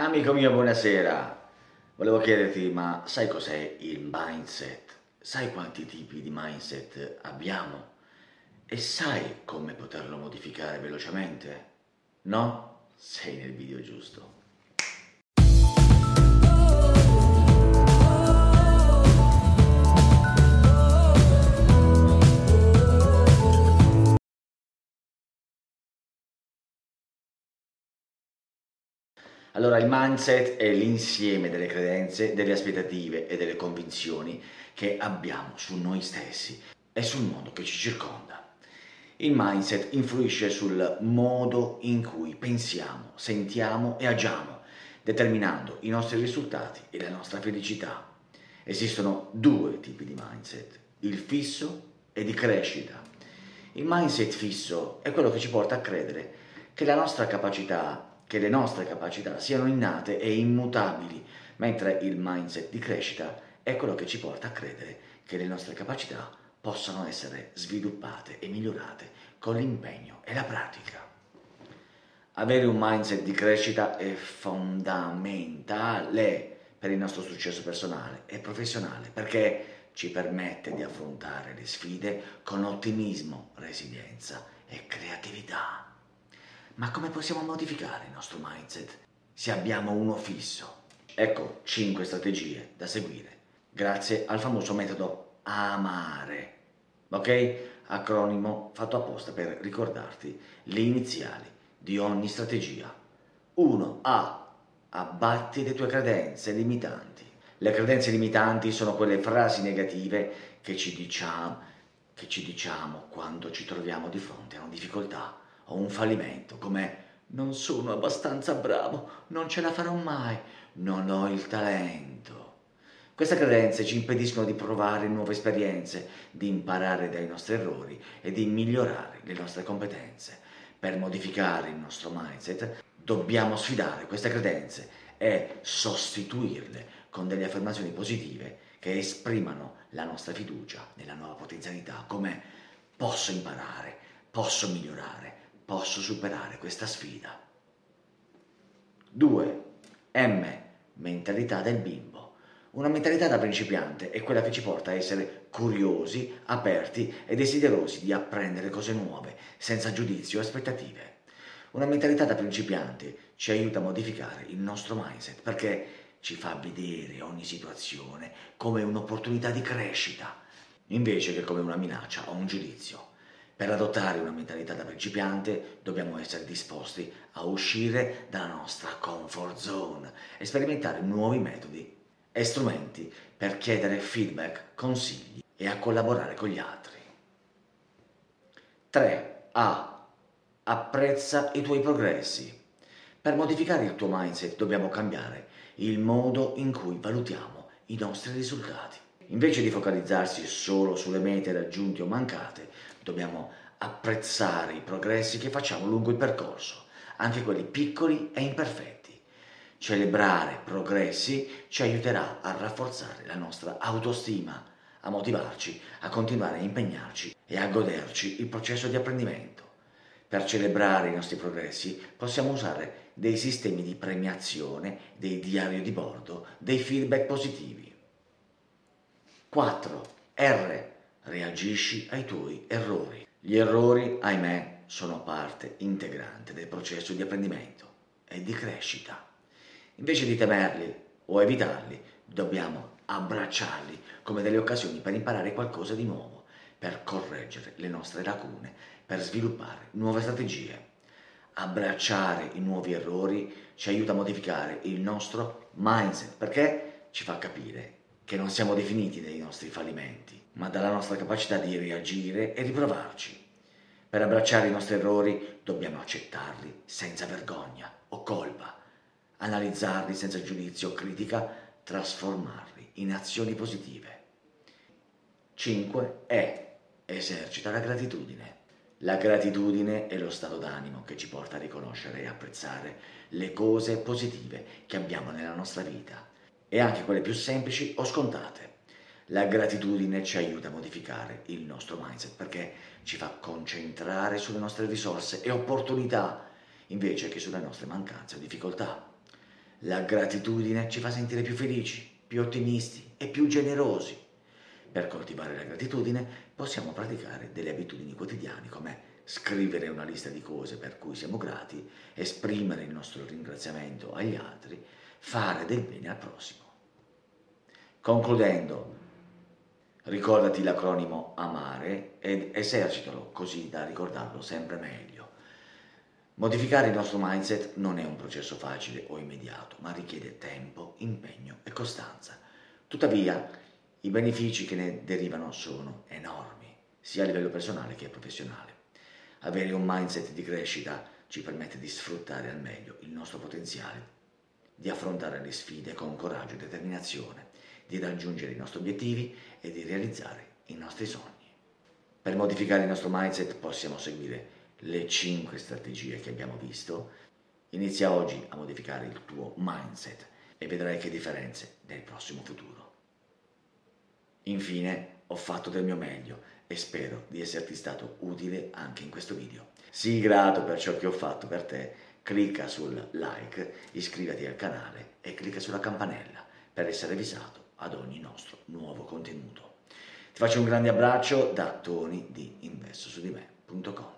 Amico mio, buonasera. Volevo chiederti, ma sai cos'è il mindset? Sai quanti tipi di mindset abbiamo? E sai come poterlo modificare velocemente? No? Sei nel video giusto. Allora, il mindset è l'insieme delle credenze, delle aspettative e delle convinzioni che abbiamo su noi stessi e sul mondo che ci circonda. Il mindset influisce sul modo in cui pensiamo, sentiamo e agiamo, determinando i nostri risultati e la nostra felicità. Esistono due tipi di mindset, il fisso e di crescita. Il mindset fisso è quello che ci porta a credere che la nostra capacità che le nostre capacità siano innate e immutabili, mentre il mindset di crescita è quello che ci porta a credere che le nostre capacità possano essere sviluppate e migliorate con l'impegno e la pratica. Avere un mindset di crescita è fondamentale per il nostro successo personale e professionale perché ci permette di affrontare le sfide con ottimismo, resilienza e creatività. Ma come possiamo modificare il nostro mindset se abbiamo uno fisso? Ecco 5 strategie da seguire grazie al famoso metodo AMARE, ok? Acronimo fatto apposta per ricordarti le iniziali di ogni strategia. 1. A. Abbatti le tue credenze limitanti. Le credenze limitanti sono quelle frasi negative che ci diciamo, che ci diciamo quando ci troviamo di fronte a una difficoltà o un fallimento, come non sono abbastanza bravo, non ce la farò mai, non ho il talento. Queste credenze ci impediscono di provare nuove esperienze, di imparare dai nostri errori e di migliorare le nostre competenze. Per modificare il nostro mindset dobbiamo sfidare queste credenze e sostituirle con delle affermazioni positive che esprimano la nostra fiducia nella nuova potenzialità, come posso imparare, posso migliorare, posso superare questa sfida. 2. M. Mentalità del bimbo. Una mentalità da principiante è quella che ci porta a essere curiosi, aperti e desiderosi di apprendere cose nuove, senza giudizio e aspettative. Una mentalità da principiante ci aiuta a modificare il nostro mindset perché ci fa vedere ogni situazione come un'opportunità di crescita, invece che come una minaccia o un giudizio. Per adottare una mentalità da principiante dobbiamo essere disposti a uscire dalla nostra comfort zone e sperimentare nuovi metodi e strumenti per chiedere feedback, consigli e a collaborare con gli altri. 3. A. Apprezza i tuoi progressi. Per modificare il tuo mindset dobbiamo cambiare il modo in cui valutiamo i nostri risultati. Invece di focalizzarsi solo sulle mete raggiunte o mancate, dobbiamo apprezzare i progressi che facciamo lungo il percorso, anche quelli piccoli e imperfetti. Celebrare progressi ci aiuterà a rafforzare la nostra autostima, a motivarci, a continuare a impegnarci e a goderci il processo di apprendimento. Per celebrare i nostri progressi possiamo usare dei sistemi di premiazione, dei diari di bordo, dei feedback positivi. 4. R reagisci ai tuoi errori. Gli errori, ahimè, sono parte integrante del processo di apprendimento e di crescita. Invece di temerli o evitarli, dobbiamo abbracciarli come delle occasioni per imparare qualcosa di nuovo, per correggere le nostre lacune, per sviluppare nuove strategie. Abbracciare i nuovi errori ci aiuta a modificare il nostro mindset perché ci fa capire che non siamo definiti dai nostri fallimenti, ma dalla nostra capacità di reagire e riprovarci. Per abbracciare i nostri errori dobbiamo accettarli senza vergogna o colpa, analizzarli senza giudizio o critica, trasformarli in azioni positive. 5. E. Esercita la gratitudine. La gratitudine è lo stato d'animo che ci porta a riconoscere e apprezzare le cose positive che abbiamo nella nostra vita e anche quelle più semplici o scontate. La gratitudine ci aiuta a modificare il nostro mindset perché ci fa concentrare sulle nostre risorse e opportunità invece che sulle nostre mancanze o difficoltà. La gratitudine ci fa sentire più felici, più ottimisti e più generosi. Per coltivare la gratitudine possiamo praticare delle abitudini quotidiane come scrivere una lista di cose per cui siamo grati, esprimere il nostro ringraziamento agli altri, fare del bene al prossimo. Concludendo, ricordati l'acronimo AMARE ed esercitalo così da ricordarlo sempre meglio. Modificare il nostro mindset non è un processo facile o immediato, ma richiede tempo, impegno e costanza. Tuttavia, i benefici che ne derivano sono enormi, sia a livello personale che professionale. Avere un mindset di crescita ci permette di sfruttare al meglio il nostro potenziale, di affrontare le sfide con coraggio e determinazione, di raggiungere i nostri obiettivi e di realizzare i nostri sogni. Per modificare il nostro mindset possiamo seguire le 5 strategie che abbiamo visto, inizia oggi a modificare il tuo mindset e vedrai che differenze nel prossimo futuro. Infine, ho fatto del mio meglio e spero di esserti stato utile anche in questo video. Sii grato per ciò che ho fatto per te, clicca sul like, iscriviti al canale e clicca sulla campanella per essere avvisato ad ogni nostro nuovo contenuto. Ti faccio un grande abbraccio da Tony di investosudime.com.